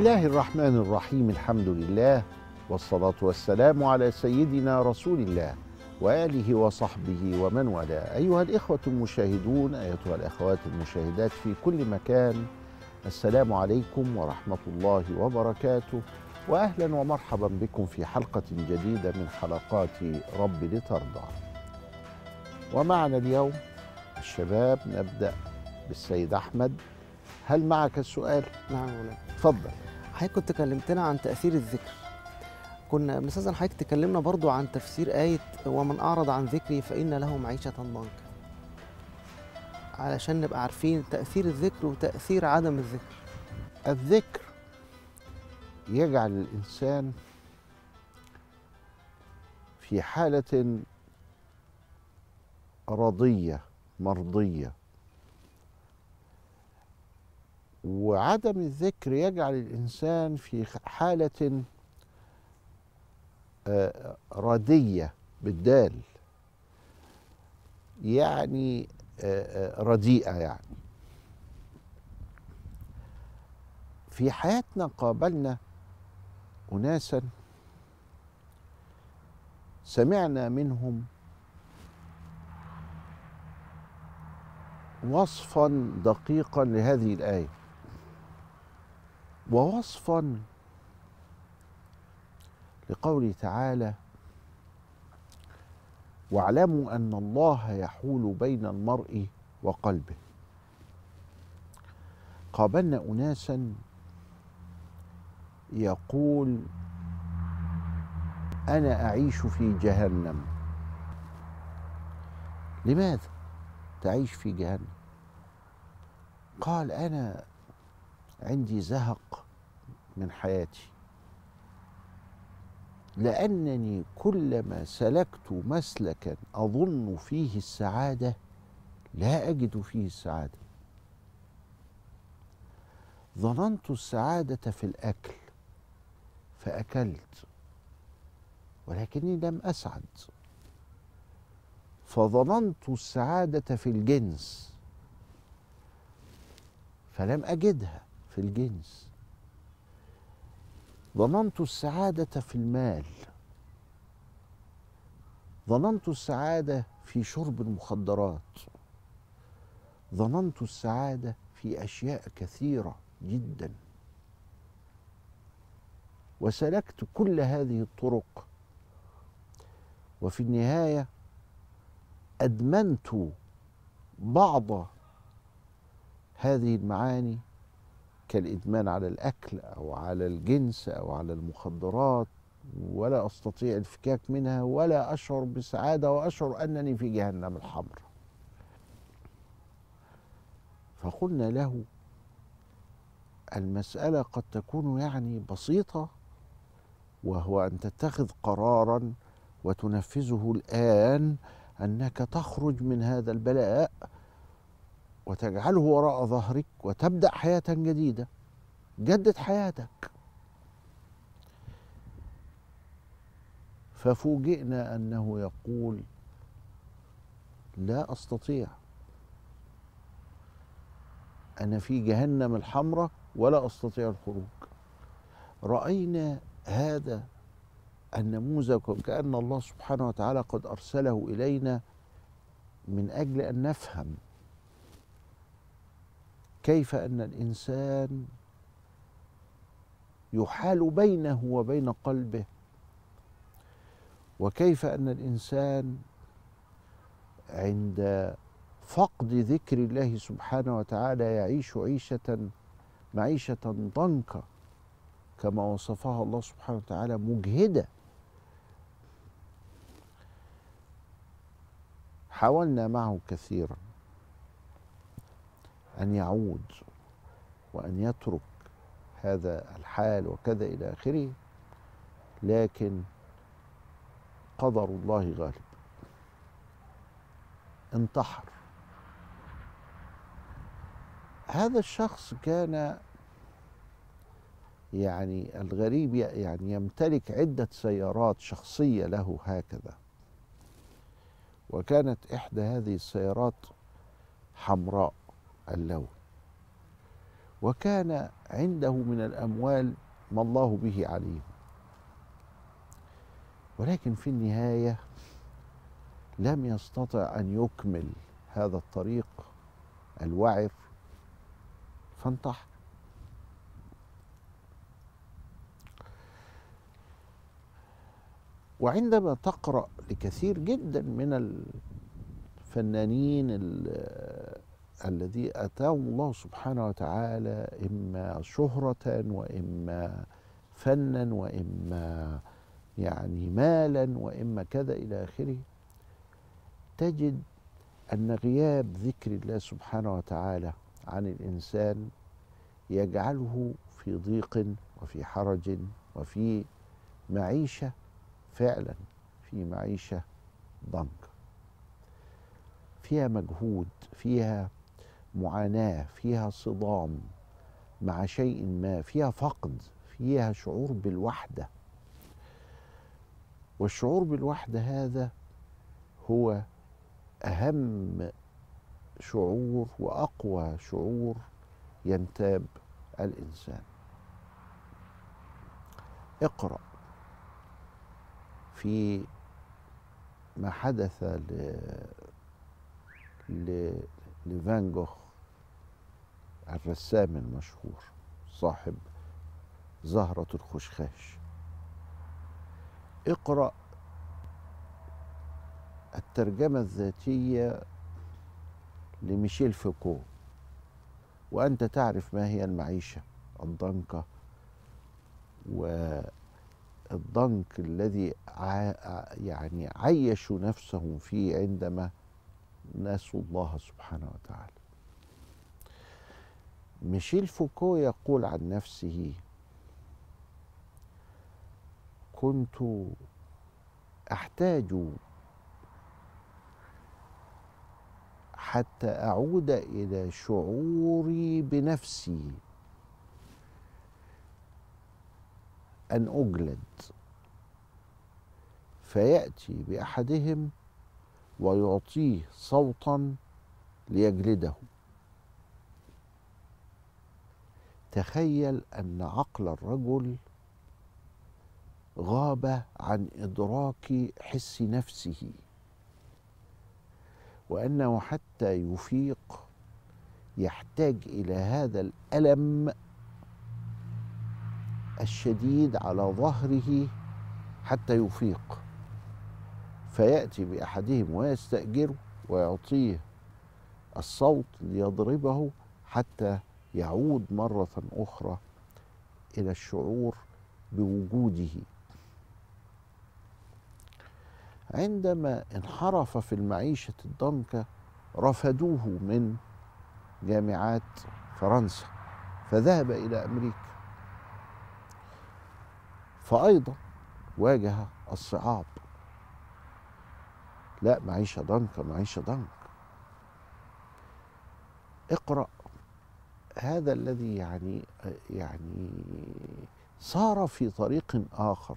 بسم الله الرحمن الرحيم الحمد لله والصلاة والسلام على سيدنا رسول الله وآله وصحبه ومن والاه. أيها الإخوة المشاهدون أيتها الأخوات المشاهدات في كل مكان السلام عليكم ورحمة الله وبركاته. وأهلا ومرحبا بكم في حلقة جديدة من حلقات رب لترضى. ومعنا اليوم الشباب نبدأ بالسيد أحمد. هل معك السؤال؟ نعم مولانا تفضل. حضرتك كنت كلمتنا عن تأثير الذكر. كنا مثلا حضرتك تكلمنا برضو عن تفسير آية ومن أعرض عن ذكري فإن له معيشة ضنكا. علشان نبقى عارفين تأثير الذكر وتأثير عدم الذكر. الذكر يجعل الإنسان في حالة رضية مرضية. وعدم الذكر يجعل الإنسان في حالة آه، ردية بالدال. يعني آه، آه، رديئة يعني. في حياتنا قابلنا أناسا سمعنا منهم وصفا دقيقا لهذه الآية. ووصفا لقوله تعالى واعلموا أن الله يحول بين المرء وقلبه قابلنا اناسا يقول أنا أعيش في جهنم لماذا تعيش في جهنم؟ قال أنا عندي زهق من حياتي. لأنني كلما سلكت مسلكا أظن فيه السعادة لا أجد فيه السعادة. ظننت السعادة في الأكل فأكلت ولكني لم أسعد. فظننت السعادة في الجنس فلم أجدها. في الجنس. ظننت السعادة في المال. ظننت السعادة في شرب المخدرات. ظننت السعادة في أشياء كثيرة جدا. وسلكت كل هذه الطرق. وفي النهاية أدمنت بعض هذه المعاني كالإدمان على الأكل أو على الجنس أو على المخدرات ولا أستطيع الفكاك منها ولا أشعر بسعادة وأشعر أنني في جهنم الحمراء فقلنا له المسألة قد تكون يعني بسيطة وهو أن تتخذ قرارا وتنفذه الآن أنك تخرج من هذا البلاء وتجعله وراء ظهرك وتبدأ حياه جديدة؟ جدد حياتك. ففوجئنا أنه يقول لا أستطيع. أنا في جهنم الحمراء ولا أستطيع الخروج. رأينا هذا النموذج وكان الله سبحانه وتعالى قد أرسله إلينا من أجل أن نفهم كيف أن الإنسان يحال بينه وبين قلبه؟ وكيف أن الإنسان عند فقد ذكر الله سبحانه وتعالى يعيش عيشة معيشة ضنكا كما وصفها الله سبحانه وتعالى مجهدة. حاولنا معه كثيرا. أن يعود وأن يترك هذا الحال وكذا إلى آخره لكن قدر الله غالب. انتحر. هذا الشخص كان يعني الغريب يعني يمتلك عدة سيارات شخصية له هكذا. وكانت إحدى هذه السيارات حمراء. اللون. وكان عنده من الأموال ما الله به عليم. ولكن في النهاية لم يستطع أن يكمل هذا الطريق الوعر فانتحر. وعندما تقرأ لكثير جدا من الفنانين الذي اتاهم الله سبحانه وتعالى إما شهرة وإما فنا وإما يعني مالا وإما كذا إلى آخره تجد أن غياب ذكر الله سبحانه وتعالى عن الإنسان يجعله في ضيق وفي حرج وفي معيشة فعلا في معيشة ضنك. فيها مجهود فيها معاناة فيها صدام مع شيء ما فيها فقد فيها شعور بالوحدة. والشعور بالوحدة هذا هو أهم شعور وأقوى شعور ينتاب الإنسان. اقرأ في ما حدث ل... ل... لفان جوخ الرسام المشهور صاحب زهرة الخشخاش. اقرأ الترجمة الذاتية لميشيل فوكو وأنت تعرف ما هي المعيشة الضنكة والضنك الذي يعني عيشوا نفسهم فيه عندما ناسوا الله سبحانه وتعالى. ميشيل فوكو يقول عن نفسه كنت أحتاج حتى أعود إلى شعوري بنفسي أن أجلد. فيأتي بأحدهم ويعطيه صوتا ليجلده. تخيل أن عقل الرجل غاب عن إدراك حس نفسه وأنه حتى يفيق يحتاج إلى هذا الألم الشديد على ظهره حتى يفيق. فيأتي بأحدهم ويستأجره ويعطيه الصوت ليضربه حتى يعود مرة أخرى إلى الشعور بوجوده. عندما انحرف في المعيشة الضنكة رفدوه من جامعات فرنسا فذهب إلى أمريكا. فأيضا واجه الصعاب. لا معيشة ضنكة معيشة ضنك. اقرأ. هذا الذي يعني يعني صار في طريق آخر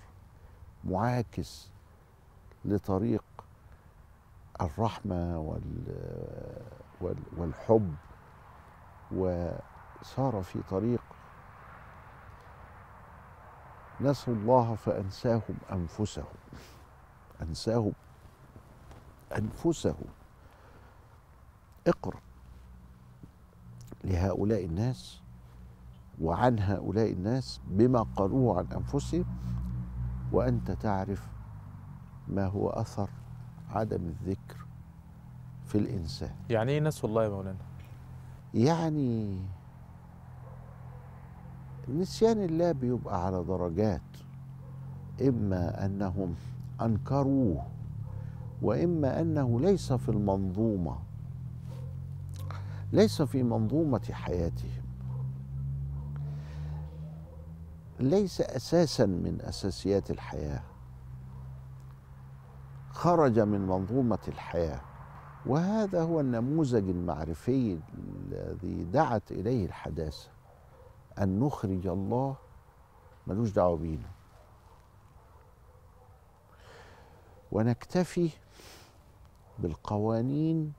معاكس لطريق الرحمة وال والحب وصار في طريق نسوا الله فأنساهم أنفسهم. أنساهم. أنفسهم اقرأ لهؤلاء الناس وعن هؤلاء الناس بما قالوه عن أنفسهم وأنت تعرف ما هو أثر عدم الذكر في الإنسان. يعني إيه نسوا الله يا مولانا؟ يعني نسيان الله بيبقى على درجات إما أنهم أنكروه وإما أنه ليس في المنظومة ليس في منظومة حياتهم. ليس أساسا من أساسيات الحياة. خرج من منظومة الحياة. وهذا هو النموذج المعرفي الذي دعت إليه الحداثة. أن نخرج الله ملوش دعوة بينا. ونكتفي بالقوانين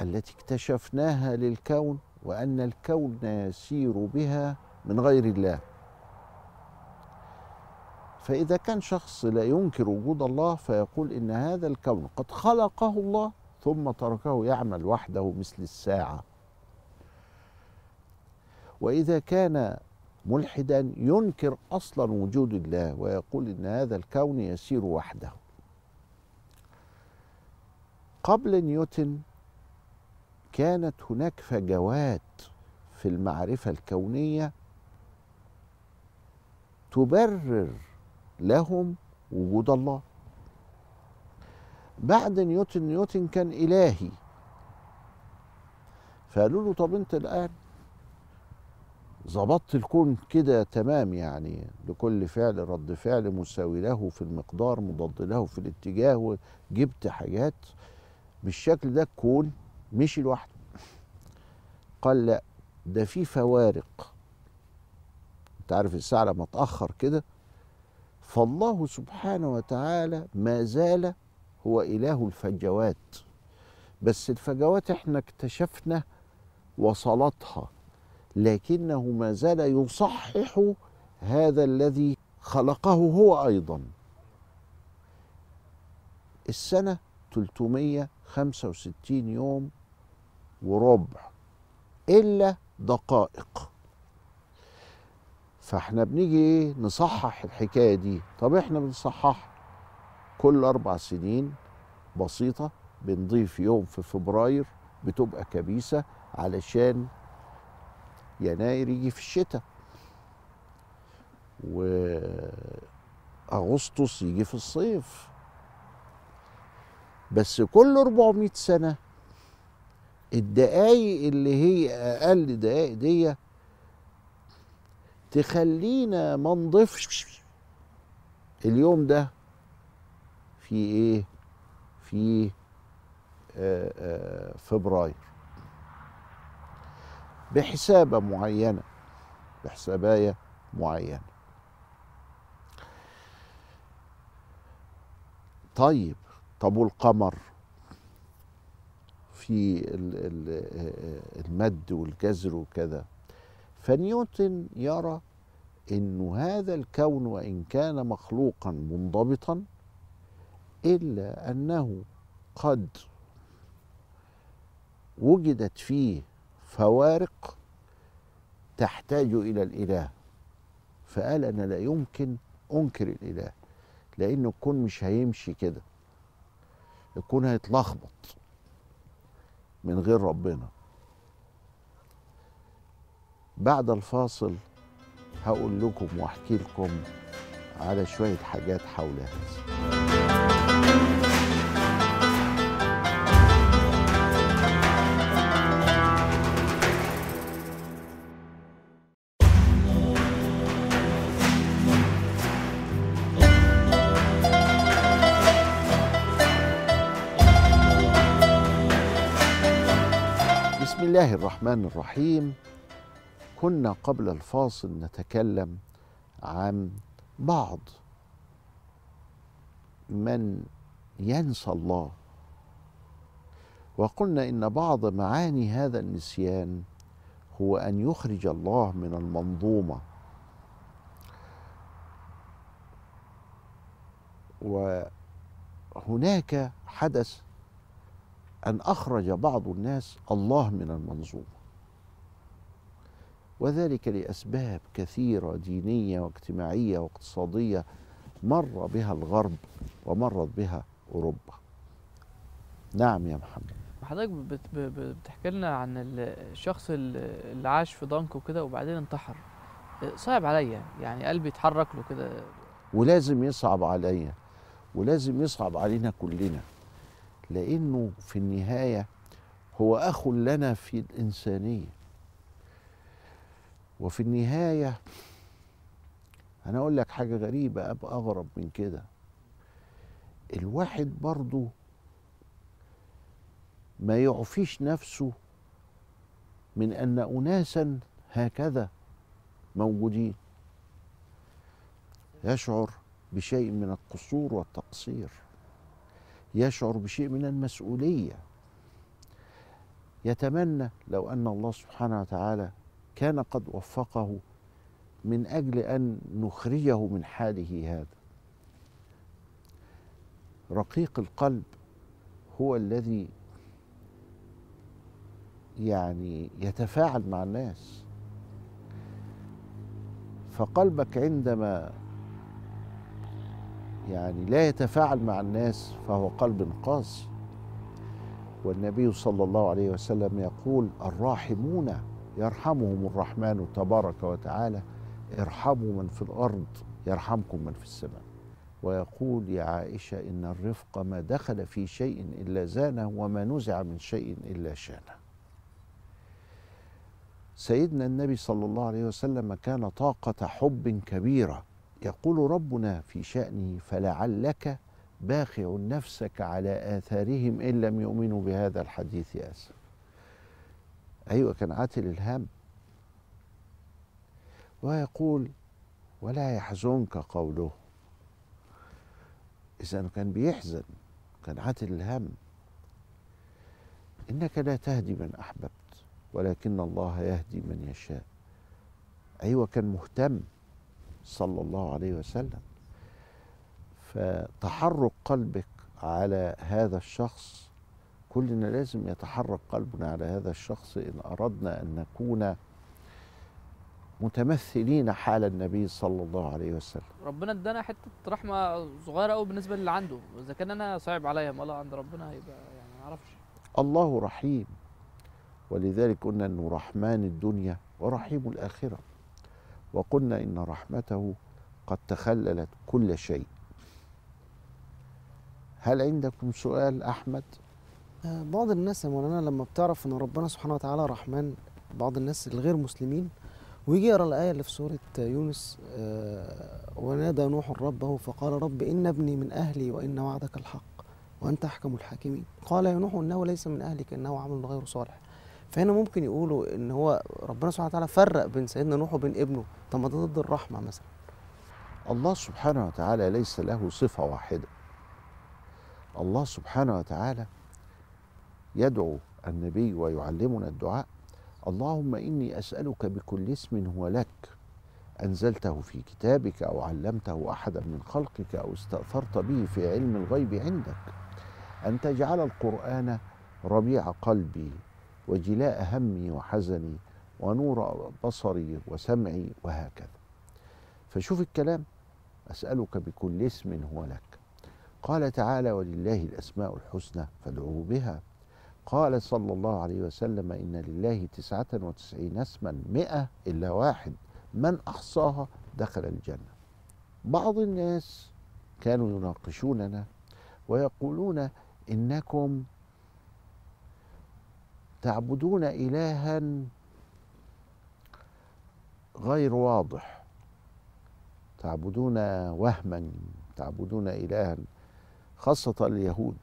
التي اكتشفناها للكون وأن الكون يسير بها من غير الله. فإذا كان شخص لا ينكر وجود الله فيقول إن هذا الكون قد خلقه الله ثم تركه يعمل وحده مثل الساعة. وإذا كان ملحدا ينكر أصلا وجود الله ويقول إن هذا الكون يسير وحده. قبل نيوتن كانت هناك فجوات في المعرفة الكونية تبرر لهم وجود الله. بعد نيوتن نيوتن كان إلهي. فقالوا له طب أنت الآن ظبطت الكون كده تمام يعني لكل فعل رد فعل مساوي له في المقدار مضاد له في الاتجاه وجبت حاجات بالشكل ده الكون مشي لوحده. قال لا ده في فوارق. انت عارف الساعة لما تاخر كده فالله سبحانه وتعالى ما زال هو إله الفجوات. بس الفجوات إحنا اكتشفنا وصلتها لكنه ما زال يصحح هذا الذي خلقه هو أيضا. السنة 365 يوم وربع إلا دقائق. فإحنا بنيجي إيه؟ نصحح الحكاية دي. طب إحنا بنصحح كل أربع سنين بسيطة بنضيف يوم في فبراير بتبقى كبيسة علشان يناير يجي في الشتاء. وأغسطس يجي في الصيف. بس كل 400 سنة الدقايق اللي هي أقل دقايق دي تخلينا ما نضيفش اليوم ده في إيه؟ في آه، آه، فبراير. بحسابة معينة بحساباية معينة. طيب طب والقمر في ال- ال- المد والجزر وكذا. فنيوتن يرى انه هذا الكون وإن كان مخلوقا منضبطا إلا أنه قد وجدت فيه فوارق تحتاج إلى الإله. فقال أنا لا يمكن أنكر الإله لأن الكون مش هيمشي كده. الكون هيتلخبط من غير ربنا. بعد الفاصل هقول لكم وأحكي لكم على شوية حاجات حول هذا الله الرحمن الرحيم. كنا قبل الفاصل نتكلم عن بعض من ينسى الله. وقلنا إن بعض معاني هذا النسيان هو أن يخرج الله من المنظومة. وهناك حدث أن أخرج بعض الناس الله من المنظومة. وذلك لأسباب كثيرة دينية واجتماعية واقتصادية مر بها الغرب ومرت بها أوروبا. نعم يا محمد. حضرتك بتحكي لنا عن ال- الشخص ال- اللي عاش في ضنك وكده وبعدين انتحر. صعب عليا يعني قلبي اتحرك له كده. ولازم يصعب عليا. ولازم يصعب علينا كلنا. لأنه في النهاية هو أخ لنا في الإنسانية. وفي النهاية أنا أقول لك حاجة غريبة أبقى أغرب من كده. الواحد برضو ما يعفيش نفسه من أن أناسا هكذا موجودين. يشعر بشيء من القصور والتقصير. يشعر بشيء من المسؤولية. يتمنى لو أن الله سبحانه وتعالى كان قد وفقه من أجل أن نخرجه من حاله هذا. رقيق القلب هو الذي يعني يتفاعل مع الناس. فقلبك عندما يعني لا يتفاعل مع الناس فهو قلب قاسي والنبي صلى الله عليه وسلم يقول الراحمون يرحمهم الرحمن تبارك وتعالى ارحموا من في الأرض يرحمكم من في السماء. ويقول يا عائشة إن الرفق ما دخل في شيء إلا زانه وما نزع من شيء إلا شانه. سيدنا النبي صلى الله عليه وسلم كان طاقة حب كبيرة. يقول ربنا في شأنه فلعلك باخع نفسك على آثارهم إن لم يؤمنوا بهذا الحديث آسف أيوة كان عاتل الهم. ويقول ولا يحزنك قوله. إذا كان بيحزن كان عاتل الهم. إنك لا تهدي من أحببت ولكن الله يهدي من يشاء. أيوة كان مهتم. صلى الله عليه وسلم. فتحرك قلبك على هذا الشخص كلنا لازم يتحرك قلبنا على هذا الشخص إن أردنا أن نكون متمثلين حال النبي صلى الله عليه وسلم. ربنا ادانا حتة رحمة صغيرة قوي بالنسبة للي عنده. إذا كان أنا صعب عليا ما الله عند ربنا هيبقى يعني ما أعرفش. الله رحيم. ولذلك قلنا إنه رحمن الدنيا ورحيم الآخرة. وقلنا إن رحمته قد تخللت كل شيء. هل عندكم سؤال أحمد؟ آه، بعض الناس يا مولانا لما بتعرف إن ربنا سبحانه وتعالى رحمن بعض الناس الغير مسلمين ويجي يقرا الآية اللي في سورة يونس آه، ونادى نوح ربه فقال رب إن ابني من أهلي وإن وعدك الحق وأنت أحكم الحاكمين. قال يا نوح إنه ليس من أهلك إنه عمل غير صالح. فهنا ممكن يقولوا إن هو ربنا سبحانه وتعالى فرق بين سيدنا نوح وبين ابنه. طب ما ده ضد الرحمة مثلا. الله سبحانه وتعالى ليس له صفة واحدة. الله سبحانه وتعالى يدعو النبي ويعلمنا الدعاء. اللهم إني أسألك بكل اسم هو لك. أنزلته في كتابك أو علمته أحدا من خلقك أو استأثرت به في علم الغيب عندك. أن تجعل القرآن ربيع قلبي. وجلاء همي وحزني ونور بصري وسمعي وهكذا. فشوف الكلام أسألك بكل اسم هو لك. قال تعالى ولله الأسماء الحسنى فادعوه بها. قال صلى الله عليه وسلم إن لله تسعة وتسعين اسما مئة إلا واحد من أحصاها دخل الجنة. بعض الناس كانوا يناقشوننا ويقولون إنكم تعبدون إلها غير واضح. تعبدون وهما تعبدون إلها خاصة اليهود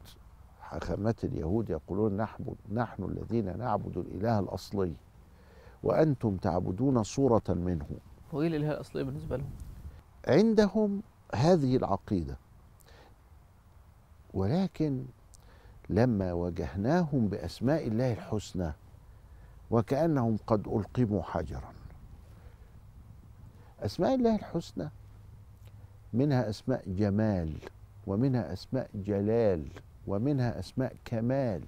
حكمات اليهود يقولون نحن, نحن الذين نعبد الإله الأصلي وأنتم تعبدون صورة منه. هو إيه الإله الأصلي بالنسبة لهم؟ عندهم هذه العقيدة. ولكن لما واجهناهم بأسماء الله الحسنى وكأنهم قد ألقموا حجرا. أسماء الله الحسنى منها أسماء جمال ومنها أسماء جلال ومنها أسماء كمال.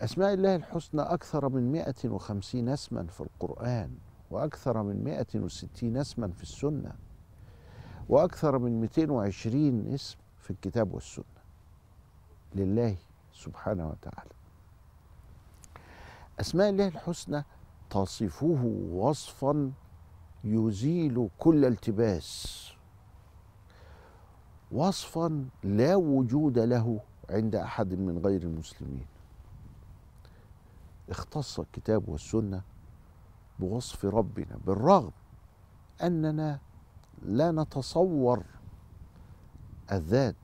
أسماء الله الحسنى أكثر من 150 اسما في القرآن وأكثر من 160 اسما في السنة وأكثر من 220 اسم في الكتاب والسنة. لله سبحانه وتعالى. أسماء الله الحسنى تصفه وصفا يزيل كل التباس. وصفا لا وجود له عند أحد من غير المسلمين. اختص الكتاب والسنة بوصف ربنا بالرغم أننا لا نتصور الذات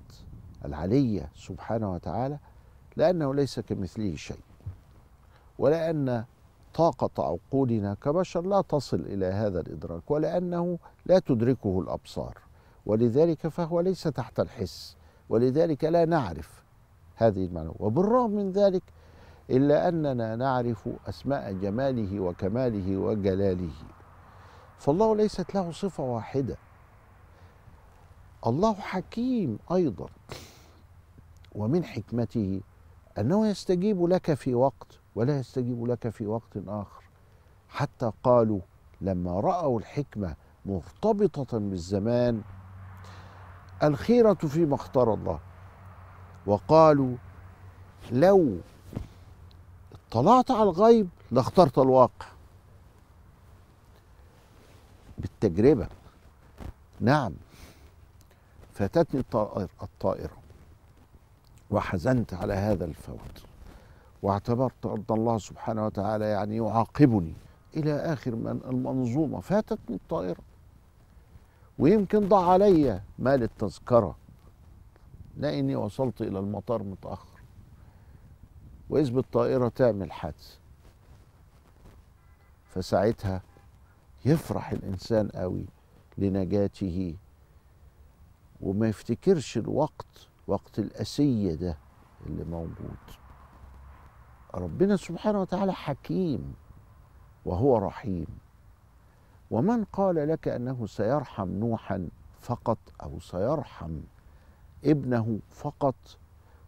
العلية سبحانه وتعالى لأنه ليس كمثله شيء ولأن طاقة عقولنا كبشر لا تصل إلى هذا الإدراك ولأنه لا تدركه الأبصار ولذلك فهو ليس تحت الحس ولذلك لا نعرف هذه المعلومة وبالرغم من ذلك إلا أننا نعرف أسماء جماله وكماله وجلاله فالله ليست له صفة واحدة. الله حكيم أيضا. ومن حكمته أنه يستجيب لك في وقت ولا يستجيب لك في وقت آخر. حتى قالوا لما رأوا الحكمة مرتبطة بالزمان الخيرة فيما اختار الله. وقالوا لو اطلعت على الغيب لاخترت الواقع. بالتجربة. نعم. فاتتني الطائر- الطائرة. وحزنت على هذا الفوت. واعتبرت أن الله سبحانه وتعالى يعني يعاقبني إلى آخر من المنظومة. فاتتني الطائرة. ويمكن ضاع علي مال التذكرة. لأني وصلت إلى المطار متأخر. وإذ بالطائرة تعمل حادث فساعتها يفرح الإنسان قوي لنجاته وما يفتكرش الوقت وقت الأسية ده اللي موجود. ربنا سبحانه وتعالى حكيم وهو رحيم. ومن قال لك أنه سيرحم نوحا فقط أو سيرحم ابنه فقط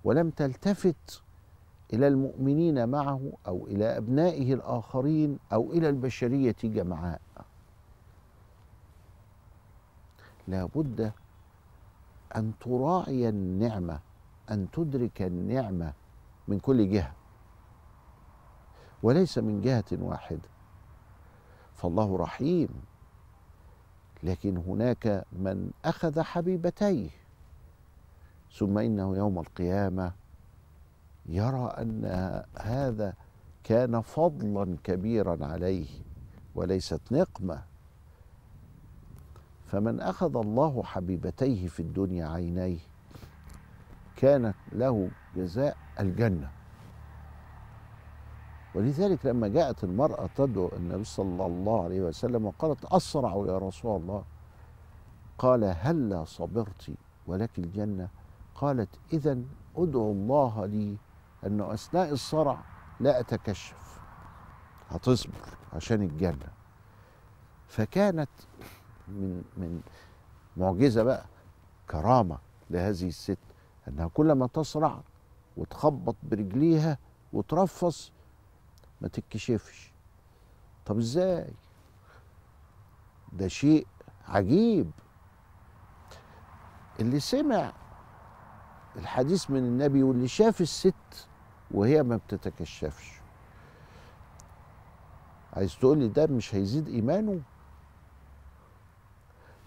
ولم تلتفت إلى المؤمنين معه أو إلى أبنائه الآخرين أو إلى البشرية جمعاء. لابد أن تراعي النعمة أن تدرك النعمة من كل جهة. وليس من جهة واحدة. فالله رحيم. لكن هناك من أخذ حبيبتيه. ثم إنه يوم القيامة يرى أن هذا كان فضلا كبيرا عليه وليست نقمة. فمن أخذ الله حبيبتيه في الدنيا عينيه كانت له جزاء الجنة. ولذلك لما جاءت المرأة تدعو النبي صلى الله عليه وسلم وقالت أسرع يا رسول الله. قال هلا صبرت ولك الجنة؟ قالت إذا أدعو الله لي أنه أثناء الصرع لا أتكشف هتصبر عشان الجنة. فكانت من من معجزة بقى كرامة لهذه الست أنها كلما تصرع وتخبط برجليها وترفص ما تتكشفش. طب إزاي؟ ده شيء عجيب. اللي سمع الحديث من النبي واللي شاف الست وهي ما بتتكشفش عايز تقول لي ده مش هيزيد إيمانه؟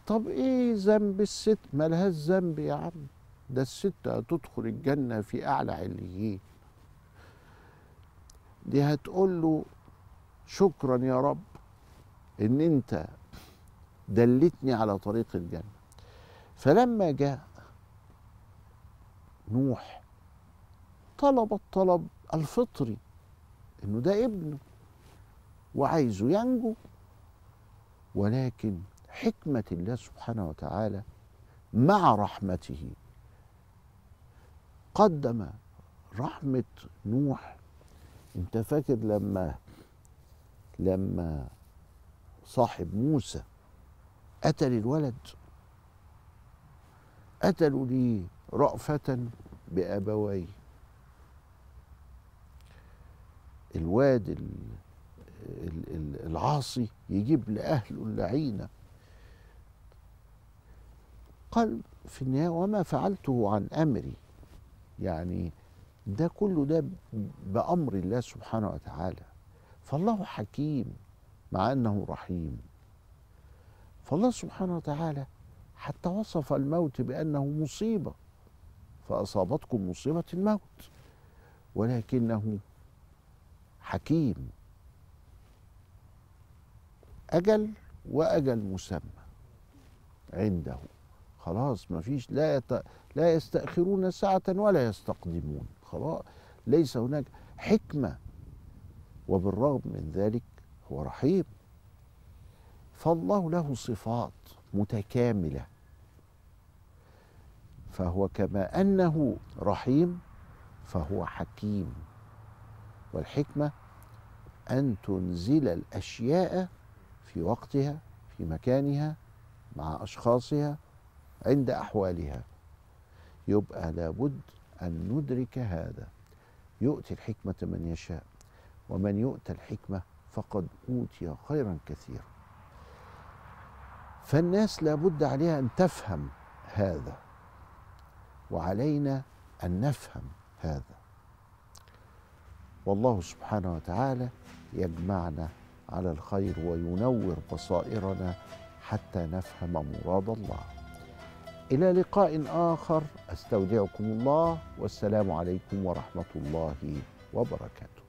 طب إيه ذنب الست؟ مالهاش ذنب يا عم. ده الست هتدخل الجنة في أعلى عليين. دي هتقول له شكرا يا رب إن أنت دلتني على طريق الجنة. فلما جاء نوح طلب الطلب الفطري إنه ده ابنه وعايزه ينجو. ولكن حكمة الله سبحانه وتعالى مع رحمته. قدم رحمة نوح. انت فاكر لما لما صاحب موسى قتل الولد؟ قتلوا ليه رأفة بأبويه الواد ال- ال- ال- العاصي يجيب لأهله اللعينة. قال في النهاية وما فعلته عن أمري. يعني ده كله ده بأمر الله سبحانه وتعالى. فالله حكيم مع أنه رحيم. فالله سبحانه وتعالى حتى وصف الموت بأنه مصيبة فأصابتكم مصيبة الموت. ولكنه حكيم. أجل وأجل مسمى عنده. خلاص ما فيش لا يت... لا يستأخرون ساعة ولا يستقدمون. خلاص ليس هناك حكمة. وبالرغم من ذلك هو رحيم. فالله له صفات متكاملة. فهو كما أنه رحيم فهو حكيم. والحكمة أن تنزل الأشياء في وقتها في مكانها مع أشخاصها عند أحوالها. يبقى لابد أن ندرك هذا. يؤتي الحكمة من يشاء ومن يؤتى الحكمة فقد أوتي خيرا كثيرا. فالناس لابد عليها أن تفهم هذا وعلينا أن نفهم هذا. والله سبحانه وتعالى يجمعنا على الخير وينور بصائرنا حتى نفهم مراد الله. إلى لقاء آخر. أستودعكم الله والسلام عليكم ورحمة الله وبركاته.